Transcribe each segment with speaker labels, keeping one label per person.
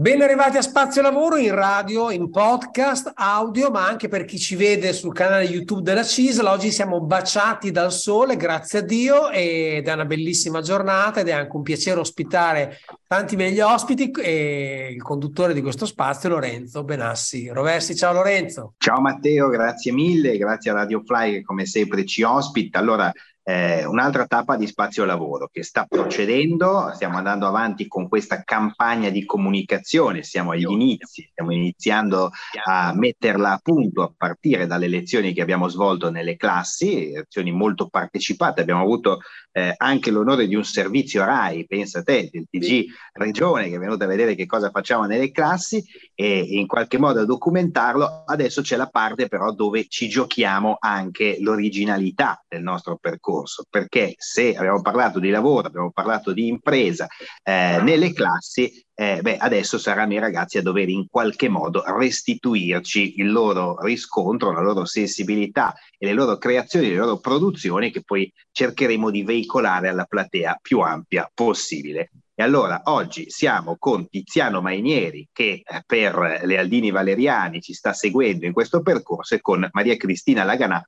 Speaker 1: Ben arrivati a Spazio Lavoro in radio, in podcast, audio, ma anche per chi ci vede sul canale YouTube della CISL. Oggi siamo baciati dal sole, grazie a Dio, ed è una bellissima giornata ed è anche un piacere ospitare tanti begli ospiti e il conduttore di questo spazio, Lorenzo Benassi. Roversi, ciao Lorenzo.
Speaker 2: Ciao Matteo, grazie mille, grazie a Radio Fly che come sempre ci ospita. Allora, eh, un'altra tappa di spazio lavoro che sta procedendo, stiamo andando avanti con questa campagna di comunicazione, siamo agli inizi, stiamo iniziando a metterla a punto a partire dalle lezioni che abbiamo svolto nelle classi, lezioni molto partecipate, abbiamo avuto eh, anche l'onore di un servizio RAI, pensa te, del TG Regione che è venuto a vedere che cosa facciamo nelle classi e in qualche modo a documentarlo, adesso c'è la parte però dove ci giochiamo anche l'originalità del nostro percorso discorso, perché se abbiamo parlato di lavoro, abbiamo parlato di impresa eh, nelle classi, eh, beh, adesso saranno i ragazzi a dover in qualche modo restituirci il loro riscontro, la loro sensibilità e le loro creazioni, le loro produzioni che poi cercheremo di veicolare alla platea più ampia possibile. E allora oggi siamo con Tiziano Mainieri che eh, per le Aldini Valeriani ci sta seguendo in questo percorso e con Maria Cristina Laganà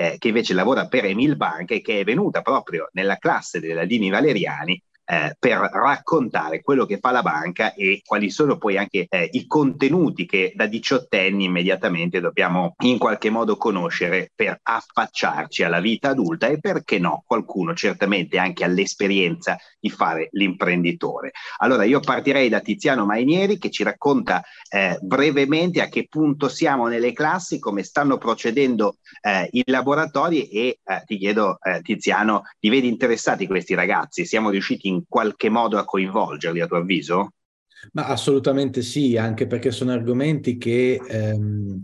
Speaker 2: eh, che invece lavora per Emil Bank e che è venuta proprio nella classe delle Aldini Valeriani eh, per raccontare quello che fa la banca e quali sono poi anche eh, i contenuti che da diciottenni immediatamente dobbiamo in qualche modo conoscere per affacciarci alla vita adulta e perché no, qualcuno certamente anche all'esperienza di fare l'imprenditore. Allora io partirei da Tiziano Mainieri che ci racconta eh, brevemente a che punto siamo nelle classi, come stanno procedendo eh, i laboratori e eh, ti chiedo eh, Tiziano, li vedi interessati questi ragazzi? Siamo riusciti in in qualche modo a coinvolgerli, a tuo avviso?
Speaker 3: Ma assolutamente sì, anche perché sono argomenti che ehm,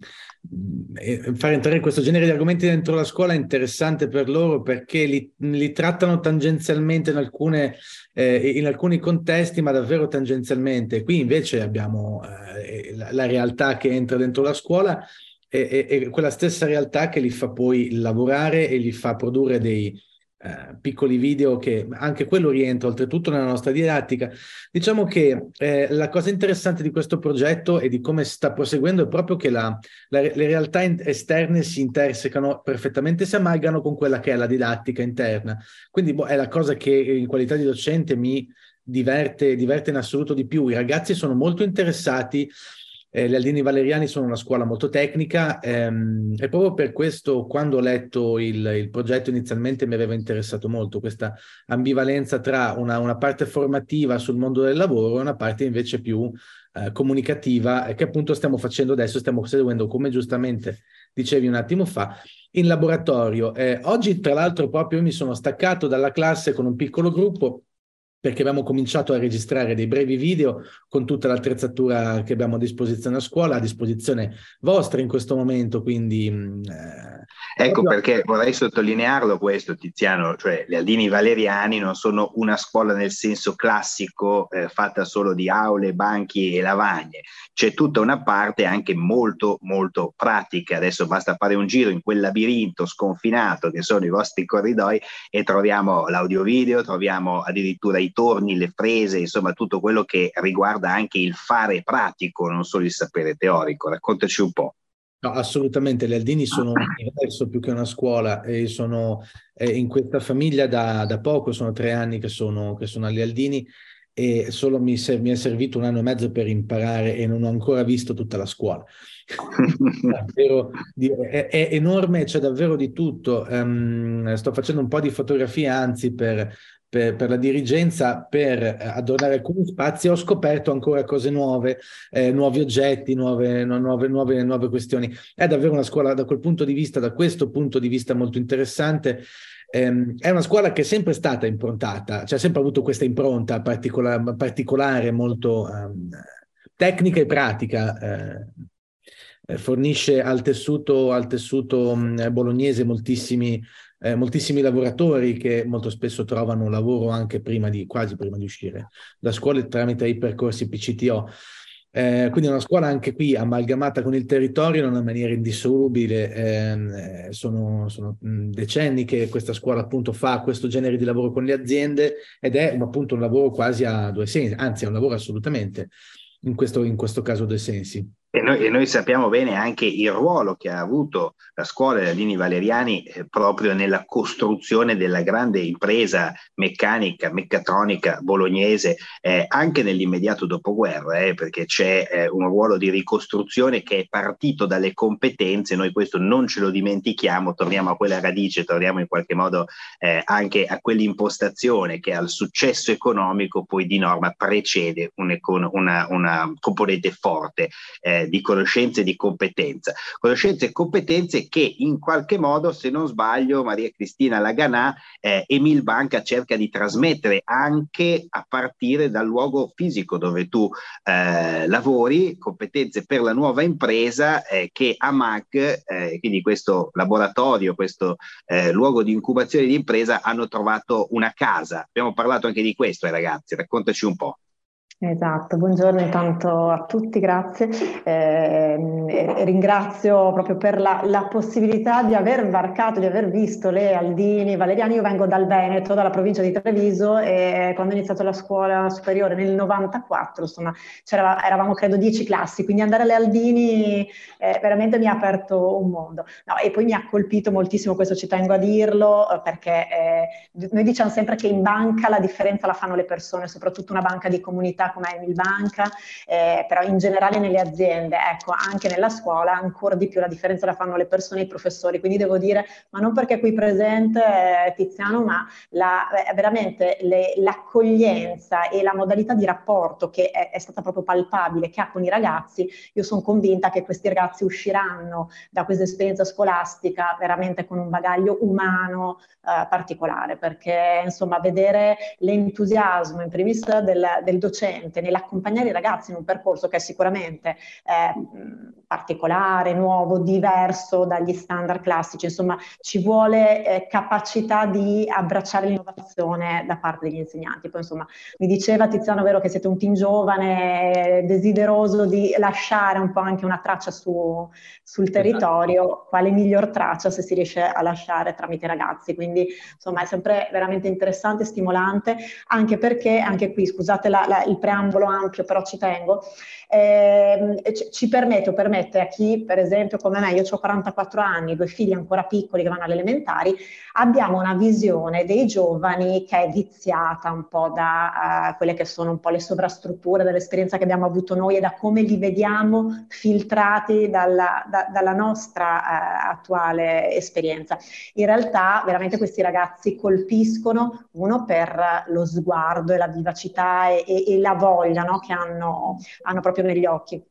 Speaker 3: fare entrare questo genere di argomenti dentro la scuola è interessante per loro perché li, li trattano tangenzialmente in, alcune, eh, in, alcuni contesti, ma davvero tangenzialmente. Qui invece abbiamo eh, la, la, realtà che entra dentro la scuola e, e, e quella stessa realtà che li fa poi lavorare e li fa produrre dei, eh, piccoli video che anche quello rientra oltretutto nella nostra didattica. Diciamo che eh, la cosa interessante di questo progetto e di come sta proseguendo è proprio che la, la, le realtà in, esterne si intersecano perfettamente, si amalgano con quella che è la didattica interna. Quindi boh, è la cosa che in qualità di docente mi diverte, diverte in assoluto di più. I ragazzi sono molto interessati eh, gli Aldini Valeriani sono una scuola molto tecnica ehm, e proprio per questo quando ho letto il, il, progetto inizialmente mi aveva interessato molto questa ambivalenza tra una, una parte formativa sul mondo del lavoro e una parte invece più eh, comunicativa che appunto stiamo facendo adesso, stiamo seguendo come giustamente dicevi un attimo fa in laboratorio. Eh, oggi tra l'altro proprio mi sono staccato dalla classe con un piccolo gruppo perché abbiamo cominciato a registrare dei brevi video con tutta l'attrezzatura che abbiamo a disposizione a scuola, a disposizione vostra in questo momento, quindi... Mm,
Speaker 2: eh, ecco proprio... perché vorrei sottolinearlo questo Tiziano, cioè gli Aldini Valeriani non sono una scuola nel senso classico eh, fatta solo di aule, banchi e lavagne, c'è tutta una parte anche molto molto pratica, adesso basta fare un giro in quel labirinto sconfinato che sono i vostri corridoi e troviamo l'audio video, troviamo addirittura i torni, le prese, insomma tutto quello che riguarda anche il fare pratico, non solo il sapere teorico. Raccontaci un po'.
Speaker 3: No, assolutamente, le Aldini sono un universo più che una scuola e sono eh, in questa famiglia da, da, poco, sono tre anni che sono, che sono agli Aldini e solo mi, mi, è servito un anno e mezzo per imparare e non ho ancora visto tutta la scuola. davvero, è, è, enorme, c'è davvero di tutto. Um, sto facendo un po' di fotografie, anzi, per, per, per, la dirigenza per eh, adornare alcuni spazi ho scoperto ancora cose nuove, eh, nuovi oggetti, nuove, nuove, nuove, nuove questioni. È davvero una scuola da quel punto di vista, da questo punto di vista molto interessante. Ehm, è una scuola che è sempre stata improntata, cioè ha sempre avuto questa impronta particola- particolare, molto um, tecnica e pratica. Eh, fornisce al tessuto, al tessuto um, bolognese moltissimi eh, moltissimi lavoratori che molto spesso trovano lavoro anche prima di, quasi prima di uscire da scuola tramite i percorsi PCTO. Eh, quindi una scuola anche qui amalgamata con il territorio in una maniera indissolubile. Ehm, eh, sono, sono, decenni che questa scuola appunto fa questo genere di lavoro con le aziende ed è appunto un lavoro quasi a due sensi, anzi è un lavoro assolutamente in questo, in questo caso De Sensi.
Speaker 2: E noi, e noi, sappiamo bene anche il ruolo che ha avuto la scuola della Dini Valeriani eh, proprio nella costruzione della grande impresa meccanica, meccatronica bolognese, eh, anche nell'immediato dopoguerra, eh, perché c'è eh, un ruolo di ricostruzione che è partito dalle competenze, noi questo non ce lo dimentichiamo, torniamo a quella radice, torniamo in qualche modo eh, anche a quell'impostazione che al successo economico poi di norma precede un, una, una, componente forte eh, di conoscenze e di competenza. Conoscenze e competenze che in qualche modo, se non sbaglio, Maria Cristina Laganà, eh, Emil Banca cerca di trasmettere anche a partire dal luogo fisico dove tu eh, lavori, competenze per la nuova impresa eh, che a MAG, eh, quindi questo laboratorio, questo luogo di incubazione di impresa, hanno trovato una casa. Abbiamo parlato anche di questo, eh, ragazzi, raccontaci un po'.
Speaker 4: Esatto, buongiorno intanto a tutti, grazie. Eh, ringrazio proprio per la, la, possibilità di aver varcato, di aver visto le Aldini, Valeriani. Io vengo dal Veneto, dalla provincia di Treviso e quando ho iniziato la scuola superiore nel 94, insomma, eravamo credo 10 classi, quindi andare alle Aldini eh, veramente mi ha aperto un mondo. No, e poi mi ha colpito moltissimo, questo ci tengo a dirlo, perché eh, noi diciamo sempre che in banca la differenza la fanno le persone, soprattutto una banca di comunità come Emil Banca, eh, però in generale nelle aziende, ecco, anche nella scuola ancora di più la differenza la fanno le persone e i professori, quindi devo dire, ma non perché qui presente eh, Tiziano, ma la, eh, veramente le, l'accoglienza e la modalità di rapporto che è, è, stata proprio palpabile, che ha con i ragazzi, io sono convinta che questi ragazzi usciranno da questa esperienza scolastica veramente con un bagaglio umano eh, particolare, perché insomma vedere l'entusiasmo in primis del, del docente, docente nell'accompagnare i ragazzi in un percorso che è sicuramente eh, particolare, nuovo, diverso dagli standard classici, insomma ci vuole eh, capacità di abbracciare l'innovazione da parte degli insegnanti. Poi insomma mi diceva Tiziano, vero che siete un team giovane, desideroso di lasciare un po' anche una traccia su, sul esatto. territorio, quale miglior traccia se si riesce a lasciare tramite i ragazzi, quindi insomma è sempre veramente interessante, stimolante, anche perché, anche qui scusate la, la, il preambolo ampio, però ci tengo, eh, ci permette o permette a chi, per esempio come me, io ho 44 anni, due figli ancora piccoli che vanno alle elementari, abbiamo una visione dei giovani che è viziata un po' da uh, quelle che sono un po' le sovrastrutture dell'esperienza che abbiamo avuto noi e da come li vediamo filtrati dalla, da, dalla nostra uh, attuale esperienza. In realtà veramente questi ragazzi colpiscono uno per lo sguardo e la vivacità e, e, e la voglia no, che hanno, hanno proprio negli occhi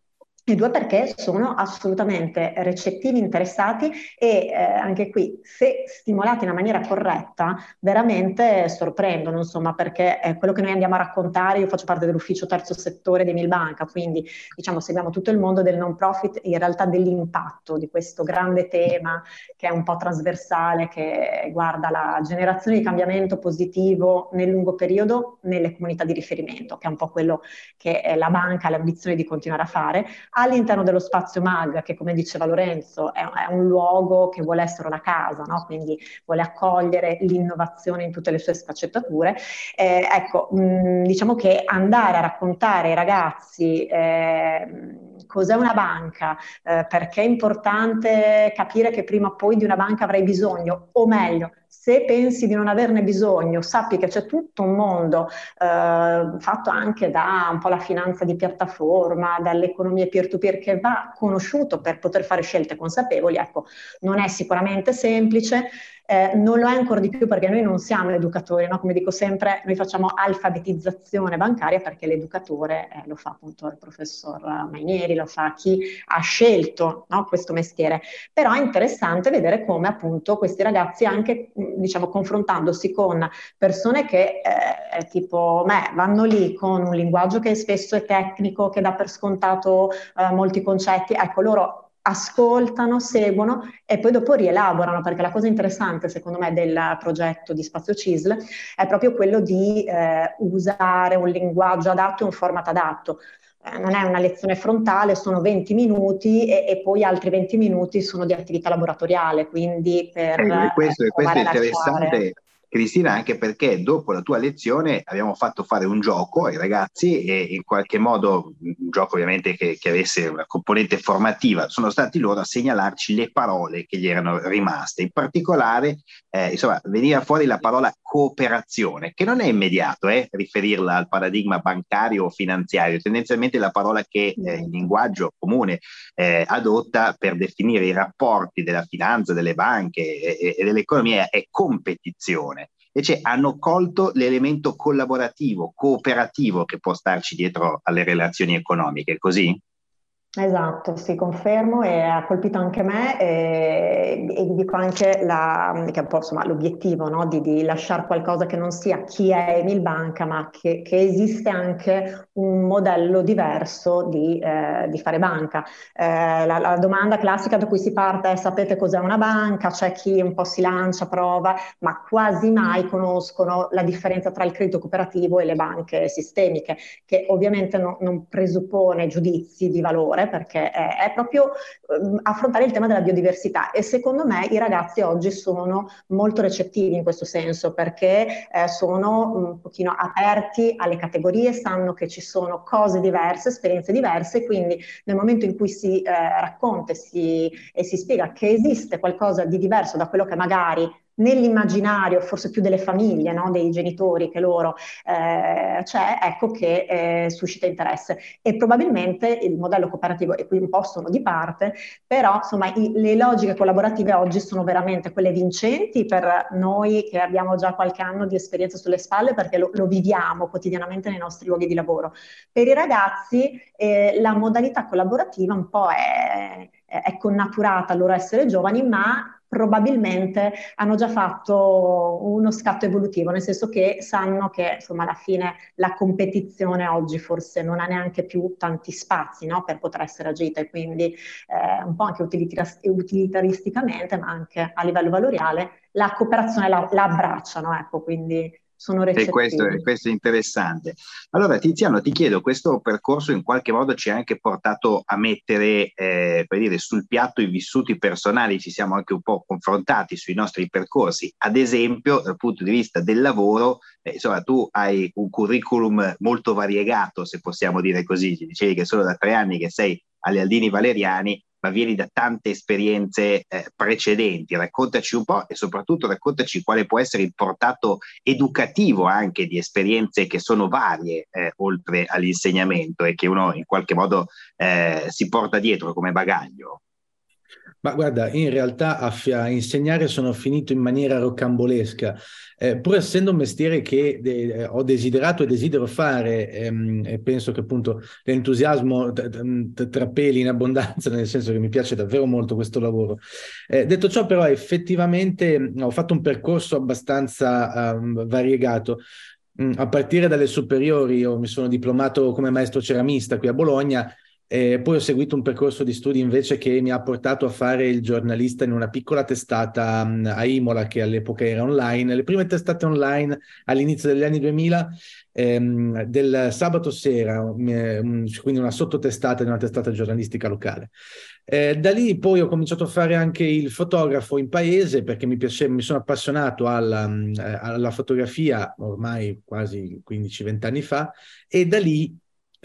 Speaker 4: e due perché sono assolutamente recettivi, interessati e eh, anche qui, se stimolati in una maniera corretta, veramente sorprendono, insomma, perché è quello che noi andiamo a raccontare, io faccio parte dell'ufficio terzo settore di Milbanca, quindi diciamo seguiamo tutto il mondo del non profit, in realtà dell'impatto di questo grande tema che è un po' trasversale, che guarda la generazione di cambiamento positivo nel lungo periodo nelle comunità di riferimento, che è un po' quello che la banca ha l'ambizione di continuare a fare all'interno dello spazio MAG, che come diceva Lorenzo è, è un luogo che vuole essere una casa, no? quindi vuole accogliere l'innovazione in tutte le sue sfaccettature. Eh, ecco, mh, diciamo che andare a raccontare ai ragazzi eh, cos'è una banca, eh, perché è importante capire che prima o poi di una banca avrai bisogno, o meglio, se pensi di non averne bisogno, sappi che c'è tutto un mondo eh, fatto anche da un po' la finanza di piattaforma, dall'economia peer-to-peer che va conosciuto per poter fare scelte consapevoli. Ecco, non è sicuramente semplice, eh, non lo è ancora di più perché noi non siamo educatori, no? come dico sempre, noi facciamo alfabetizzazione bancaria perché l'educatore eh, lo fa appunto il professor Mainieri, lo fa chi ha scelto no? questo mestiere. Però è interessante vedere come appunto questi ragazzi anche, diciamo, confrontandosi con persone che eh, tipo me vanno lì con un linguaggio che spesso è tecnico, che dà per scontato eh, molti concetti, ecco loro ascoltano, seguono e poi dopo rielaborano, perché la cosa interessante secondo me del progetto di Spazio CISL è proprio quello di eh, usare un linguaggio adatto e un format adatto. Eh, non è una lezione frontale, sono 20 minuti e, e, poi altri 20 minuti sono di attività laboratoriale, quindi per...
Speaker 2: Eh, questo, questo è interessante Cristina, anche perché dopo la tua lezione abbiamo fatto fare un gioco ai ragazzi e in qualche modo, un gioco ovviamente che, che avesse una componente formativa, sono stati loro a segnalarci le parole che gli erano rimaste. In particolare, eh, insomma, veniva fuori la parola cooperazione, che non è immediato eh, riferirla al paradigma bancario o finanziario, tendenzialmente la parola che eh, il linguaggio comune eh, adotta per definire i rapporti della finanza, delle banche e, e dell'economia è competizione. Invece hanno colto l'elemento collaborativo, cooperativo che può starci dietro alle relazioni economiche, così?
Speaker 4: Esatto, sì, confermo e ha colpito anche me e, e vi dico anche la, che è un po' insomma, l'obiettivo no? di, di, lasciare qualcosa che non sia chi è Emil Banca, ma che, che esiste anche un modello diverso di, eh, di fare banca. Eh, la, la, domanda classica da cui si parte è sapete cos'è una banca? C'è chi un po' si lancia, prova, ma quasi mai conoscono la differenza tra il credito cooperativo e le banche sistemiche, che ovviamente no, non presuppone giudizi di valore fare perché è, è proprio um, affrontare il tema della biodiversità. E secondo me i ragazzi oggi sono molto recettivi in questo senso perché eh, sono un pochino aperti alle categorie, sanno che ci sono cose diverse, esperienze diverse, quindi nel momento in cui si eh, racconta si, e si spiega che esiste qualcosa di diverso da quello che magari nell'immaginario, forse più delle famiglie, no? dei genitori che loro eh, c'è, ecco che eh, suscita interesse. E probabilmente il modello cooperativo, e qui un po' sono di parte, però insomma i, le logiche collaborative oggi sono veramente quelle vincenti per noi che abbiamo già qualche anno di esperienza sulle spalle perché lo, lo viviamo quotidianamente nei nostri luoghi di lavoro. Per i ragazzi eh, la modalità collaborativa un po' è, è connaturata al loro essere giovani, ma probabilmente hanno già fatto uno scatto evolutivo, nel senso che sanno che insomma alla fine la competizione oggi forse non ha neanche più tanti spazi no, per poter essere agita e quindi eh, un po' anche utilitaristicamente ma anche a livello valoriale la cooperazione la, la abbracciano, ecco, quindi sono recettivi.
Speaker 2: E questo, questo, è interessante. Allora Tiziano, ti chiedo, questo percorso in qualche modo ci ha anche portato a mettere eh, per dire, sul piatto i vissuti personali, ci siamo anche un po' confrontati sui nostri percorsi. Ad esempio, dal punto di vista del lavoro, eh, insomma, tu hai un curriculum molto variegato, se possiamo dire così. Ci dicevi che solo da tre anni che sei alle Aldini Valeriani, ma vieni da tante esperienze eh, precedenti. Raccontaci un po' e soprattutto raccontaci quale può essere il portato educativo anche di esperienze che sono varie eh, oltre all'insegnamento e che uno in qualche modo eh, si porta dietro come bagaglio.
Speaker 3: Ma guarda, in realtà a, a, insegnare sono finito in maniera rocambolesca, eh, pur essendo un mestiere che de- ho desiderato e desidero fare, ehm, e penso che appunto l'entusiasmo t- t- trapeli in abbondanza, nel senso che mi piace davvero molto questo lavoro. Eh, detto ciò, però, effettivamente ho fatto un percorso abbastanza um, variegato. Mm, a partire dalle superiori, io mi sono diplomato come maestro ceramista qui a Bologna e poi ho seguito un percorso di studi invece che mi ha portato a fare il giornalista in una piccola testata a Imola che all'epoca era online. Le prime testate online all'inizio degli anni 2000 ehm, del sabato sera, quindi una sottotestata di una testata giornalistica locale. Eh, da lì poi ho cominciato a fare anche il fotografo in paese perché mi piaceva, mi sono appassionato alla, alla fotografia ormai quasi 15-20 anni fa e da lì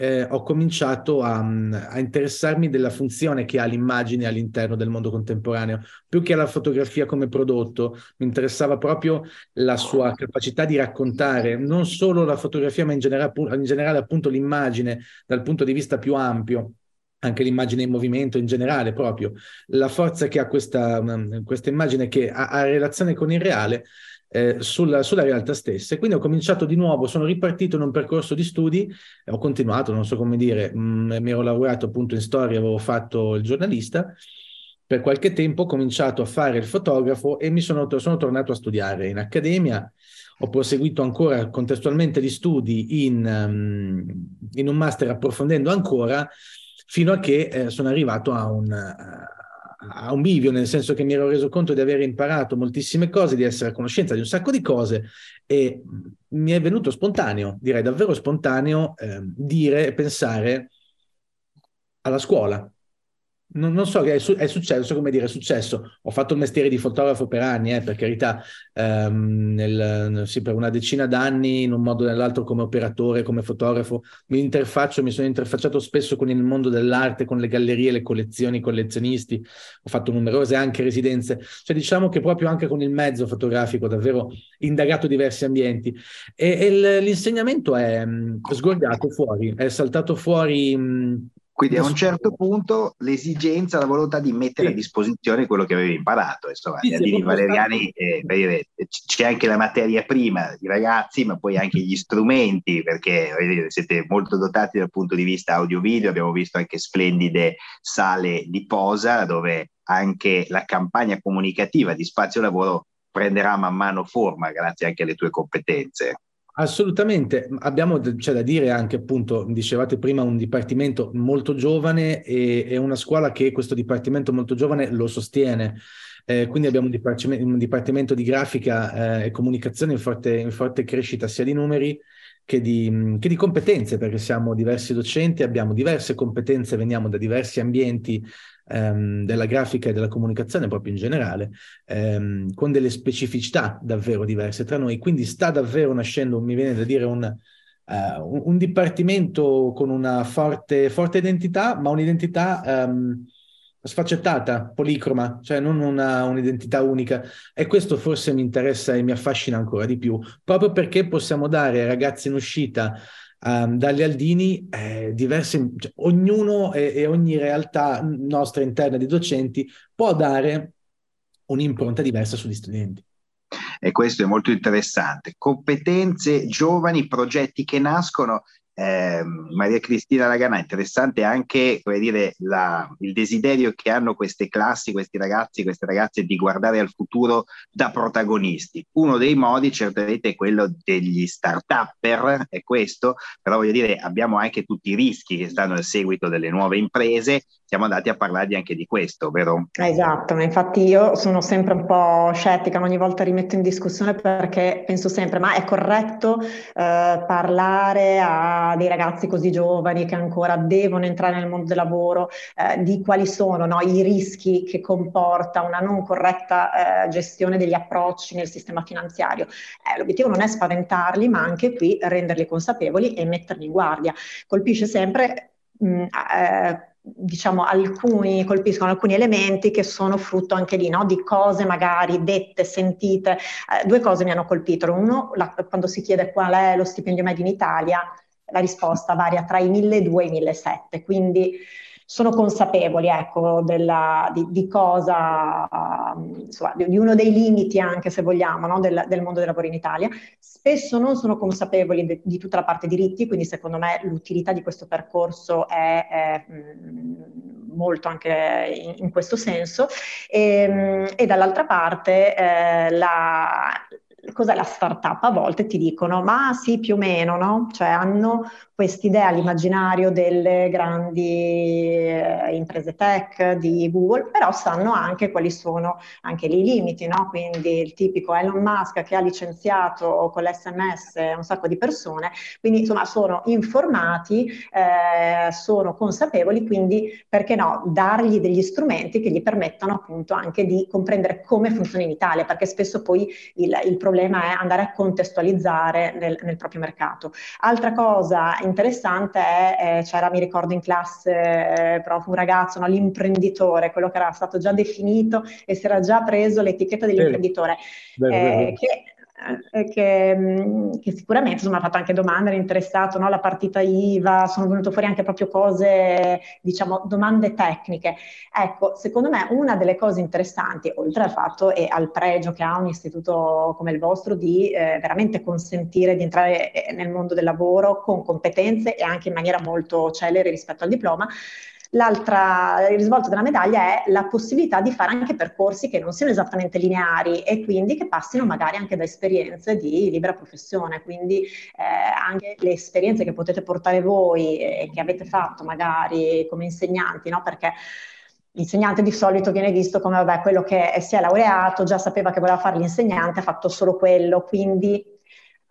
Speaker 3: eh, ho cominciato a, a, interessarmi della funzione che ha l'immagine all'interno del mondo contemporaneo, più che la fotografia come prodotto, mi interessava proprio la sua capacità di raccontare non solo la fotografia, ma in generale, in generale appunto l'immagine dal punto di vista più ampio anche l'immagine in movimento in generale, proprio. La forza che ha questa, questa immagine che ha, ha relazione con il reale eh, sulla, sulla, realtà stessa. E quindi ho cominciato di nuovo, sono ripartito in un percorso di studi, ho continuato, non so come dire, mh, mm, mi ero laureato appunto in storia, avevo fatto il giornalista. Per qualche tempo ho cominciato a fare il fotografo e mi sono, sono tornato a studiare in accademia. Ho proseguito ancora contestualmente gli studi in, um, in un master approfondendo ancora fino a che eh, sono arrivato a un, uh, a un bivio, nel senso che mi ero reso conto di aver imparato moltissime cose, di essere a conoscenza di un sacco di cose e mi è venuto spontaneo, direi davvero spontaneo, eh, dire e pensare alla scuola. Non, non, so, è, su, è, successo, come dire, è successo. Ho fatto il mestiere di fotografo per anni, eh, per carità, ehm, nel, sì, per una decina d'anni, in un modo o nell'altro, come operatore, come fotografo. Mi interfaccio, mi sono interfacciato spesso con il mondo dell'arte, con le gallerie, le collezioni, i collezionisti. Ho fatto numerose anche residenze. Cioè, diciamo che proprio anche con il mezzo fotografico, davvero indagato diversi ambienti. E, e l'insegnamento è mh, sgorgato fuori, è saltato fuori. Mh,
Speaker 2: quindi a un certo punto l'esigenza, la volontà di mettere sì. a disposizione quello che avevi imparato. Insomma, sì, Adini Valeriani, eh, c'è anche la materia prima, i ragazzi, ma poi anche gli strumenti, perché dire, siete molto dotati dal punto di vista audio-video. Abbiamo visto anche splendide sale di posa dove anche la campagna comunicativa di spazio lavoro prenderà man mano forma grazie anche alle tue competenze.
Speaker 3: Assolutamente, abbiamo c'è da dire anche appunto, dicevate prima, un dipartimento molto giovane e, e una scuola che questo dipartimento molto giovane lo sostiene. Eh, quindi abbiamo un dipartimento, un dipartimento di grafica eh, e comunicazione in forte, in forte, crescita sia di numeri che di, che di, competenze, perché siamo diversi docenti, abbiamo diverse competenze, veniamo da diversi ambienti ehm, della grafica e della comunicazione proprio in generale, ehm, con delle specificità davvero diverse tra noi. Quindi sta davvero nascendo, mi viene da dire, un, uh, un, dipartimento con una forte, forte identità, ma un'identità... Um, sfaccettata, policroma, cioè non una, un'identità unica. E questo forse mi interessa e mi affascina ancora di più, proprio perché possiamo dare ai ragazzi in uscita um, dagli Aldini eh, diverse, cioè, ognuno e, e, ogni realtà nostra interna di docenti può dare un'impronta diversa sugli studenti.
Speaker 2: E questo è molto interessante. Competenze, giovani, progetti che nascono eh, Maria Cristina Lagana, interessante anche dire, la, il desiderio che hanno queste classi, questi ragazzi, queste ragazze di guardare al futuro da protagonisti. Uno dei modi certamente è quello degli start-upper, è questo, però voglio dire abbiamo anche tutti i rischi che stanno al seguito delle nuove imprese, siamo andati a parlarvi anche di questo, vero?
Speaker 4: Esatto, ma infatti io sono sempre un po' scettica, ogni volta rimetto in discussione perché penso sempre, ma è corretto eh, parlare a dei ragazzi così giovani che ancora devono entrare nel mondo del lavoro, eh, di quali sono no, i rischi che comporta una non corretta eh, gestione degli approcci nel sistema finanziario. Eh, l'obiettivo non è spaventarli, ma anche qui renderli consapevoli e metterli in guardia. Colpisce sempre mh, eh, diciamo, alcuni colpiscono alcuni elementi che sono frutto anche lì, no? di cose magari dette, sentite. Eh, due cose mi hanno colpito. Uno, la, quando si chiede qual è lo stipendio medio in Italia, la risposta varia tra i 1200 e i 1700, quindi sono consapevoli ecco, della, di, di, cosa, insomma, di, uno dei limiti anche se vogliamo no, del, del, mondo del lavoro in Italia. Spesso non sono consapevoli de, di tutta la parte diritti, quindi secondo me l'utilità di questo percorso è, è mh, molto anche in, in, questo senso. E, e dall'altra parte eh, la, cos'è la startup? A volte ti dicono, ma sì, più o meno, no? Cioè hanno quest'idea all'immaginario delle grandi eh, imprese tech di Google, però sanno anche quali sono anche i limiti, no? Quindi il tipico Elon Musk che ha licenziato con l'SMS un sacco di persone, quindi insomma sono informati, eh, sono consapevoli, quindi perché no, dargli degli strumenti che gli permettano appunto anche di comprendere come funziona in Italia, perché spesso poi il, il problema è andare a contestualizzare nel, nel proprio mercato. Altra cosa interessante è, eh, c'era, mi ricordo in classe, eh, proprio un ragazzo, no, l'imprenditore, quello che era stato già definito e si era già preso l'etichetta dell'imprenditore, eh, che eh, che, mm, che, sicuramente insomma, ha fatto anche domande, era interessato no? alla partita IVA, sono venute fuori anche proprio cose, diciamo, domande tecniche. Ecco, secondo me una delle cose interessanti, oltre al fatto e al pregio che ha un istituto come il vostro di eh, veramente consentire di entrare eh, nel mondo del lavoro con competenze e anche in maniera molto celere rispetto al diploma, L'altra, il risvolto della medaglia è la possibilità di fare anche percorsi che non siano esattamente lineari e quindi che passino magari anche da esperienze di libera professione, quindi eh, anche le esperienze che potete portare voi e che avete fatto magari come insegnanti, no? Perché L'insegnante di solito viene visto come vabbè, quello che si è laureato, già sapeva che voleva fare l'insegnante, ha fatto solo quello, quindi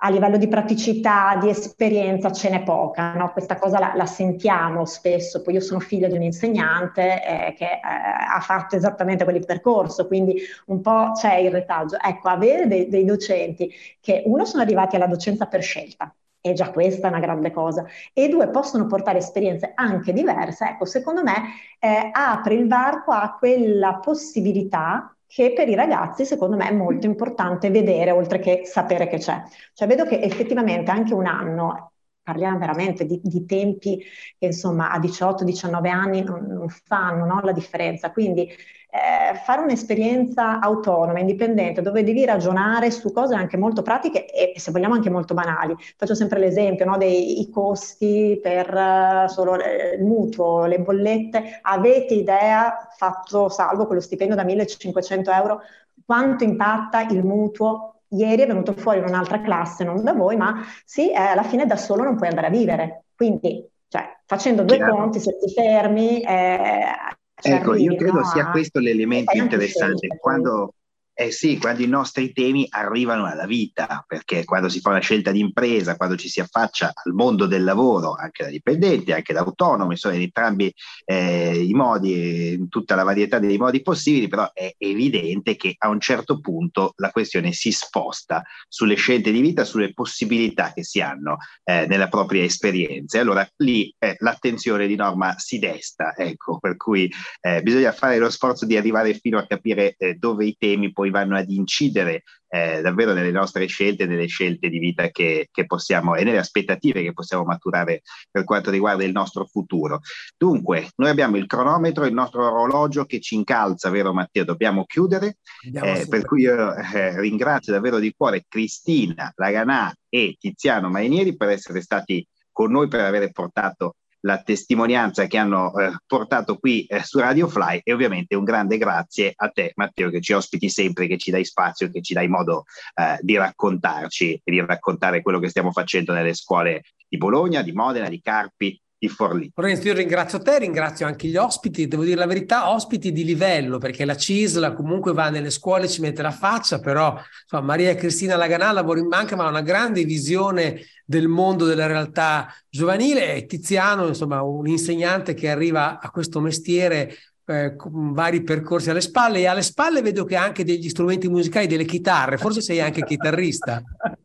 Speaker 4: a livello di praticità, di esperienza ce n'è poca, no? questa cosa la, la, sentiamo spesso, poi io sono figlia di un insegnante eh, che eh, ha fatto esattamente quel percorso, quindi un po' c'è il retaggio. Ecco, avere dei, dei docenti che uno sono arrivati alla docenza per scelta, e già questa è una grande cosa, e due possono portare esperienze anche diverse, ecco, secondo me eh, apre il varco a quella possibilità che per i ragazzi secondo me è molto importante vedere oltre che sapere che c'è. Cioè vedo che effettivamente anche un anno, parliamo veramente di, di tempi che insomma a 18-19 anni non, non fanno no, la differenza, quindi eh, fare un'esperienza autonoma, indipendente, dove devi ragionare su cose anche molto pratiche e se vogliamo anche molto banali. Faccio sempre l'esempio no, dei costi per uh, solo eh, il mutuo, le bollette. Avete idea, fatto salvo quello stipendio da 1500 euro, quanto impatta il mutuo ieri è venuto fuori in un'altra classe, non da voi, ma sì, eh, alla fine da solo non puoi andare a vivere. Quindi, cioè, facendo due Chiaro. conti, se ti fermi, eh,
Speaker 2: ecco, io credo sia questo l'elemento interessante. Quando, eh sì, quando i nostri temi arrivano alla vita, perché quando si fa una scelta di impresa, quando ci si affaccia al mondo del lavoro, anche da dipendenti, anche da autonomi, insomma, in entrambi eh, i modi, in tutta la varietà dei modi possibili, però è evidente che a un certo punto la questione si sposta sulle scelte di vita, sulle possibilità che si hanno eh, nella propria esperienza. E allora lì eh, l'attenzione di norma si desta, ecco, per cui eh, bisogna fare lo sforzo di arrivare fino a capire eh, dove i temi poi poi vanno ad incidere eh, davvero nelle nostre scelte, nelle scelte di vita che, che, possiamo e nelle aspettative che possiamo maturare per quanto riguarda il nostro futuro. Dunque, noi abbiamo il cronometro, il nostro orologio che ci incalza, vero Matteo? Dobbiamo chiudere. Eh, per cui io eh, ringrazio davvero di cuore Cristina Laganà e Tiziano Mainieri per essere stati con noi, per aver portato la testimonianza che hanno eh, portato qui eh, su Radio Fly e ovviamente un grande grazie a te Matteo che ci ospiti sempre, che ci dai spazio, che ci dai modo eh, di raccontarci e di raccontare quello che stiamo facendo nelle scuole di Bologna, di Modena, di Carpi, di Forlì.
Speaker 1: Lorenzo, io ringrazio te, ringrazio anche gli ospiti, devo dire la verità, ospiti di livello, perché la CISLA comunque va nelle scuole, ci mette la faccia, però insomma, Maria Cristina Laganà lavora in banca, ma ha una grande visione del mondo della realtà giovanile e Tiziano, insomma, un insegnante che arriva a questo mestiere eh, con vari percorsi alle spalle e alle spalle vedo che ha anche degli strumenti musicali, delle chitarre, forse sei anche chitarrista.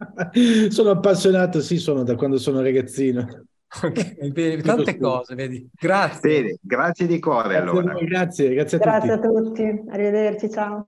Speaker 3: sono appassionato, sì, sono da quando sono ragazzino.
Speaker 1: Okay, bene, tante cose, vedi. Grazie.
Speaker 2: Bene, grazie di cuore
Speaker 3: grazie
Speaker 2: allora.
Speaker 3: Grazie, grazie a
Speaker 4: grazie tutti. Grazie a tutti, arrivederci, ciao.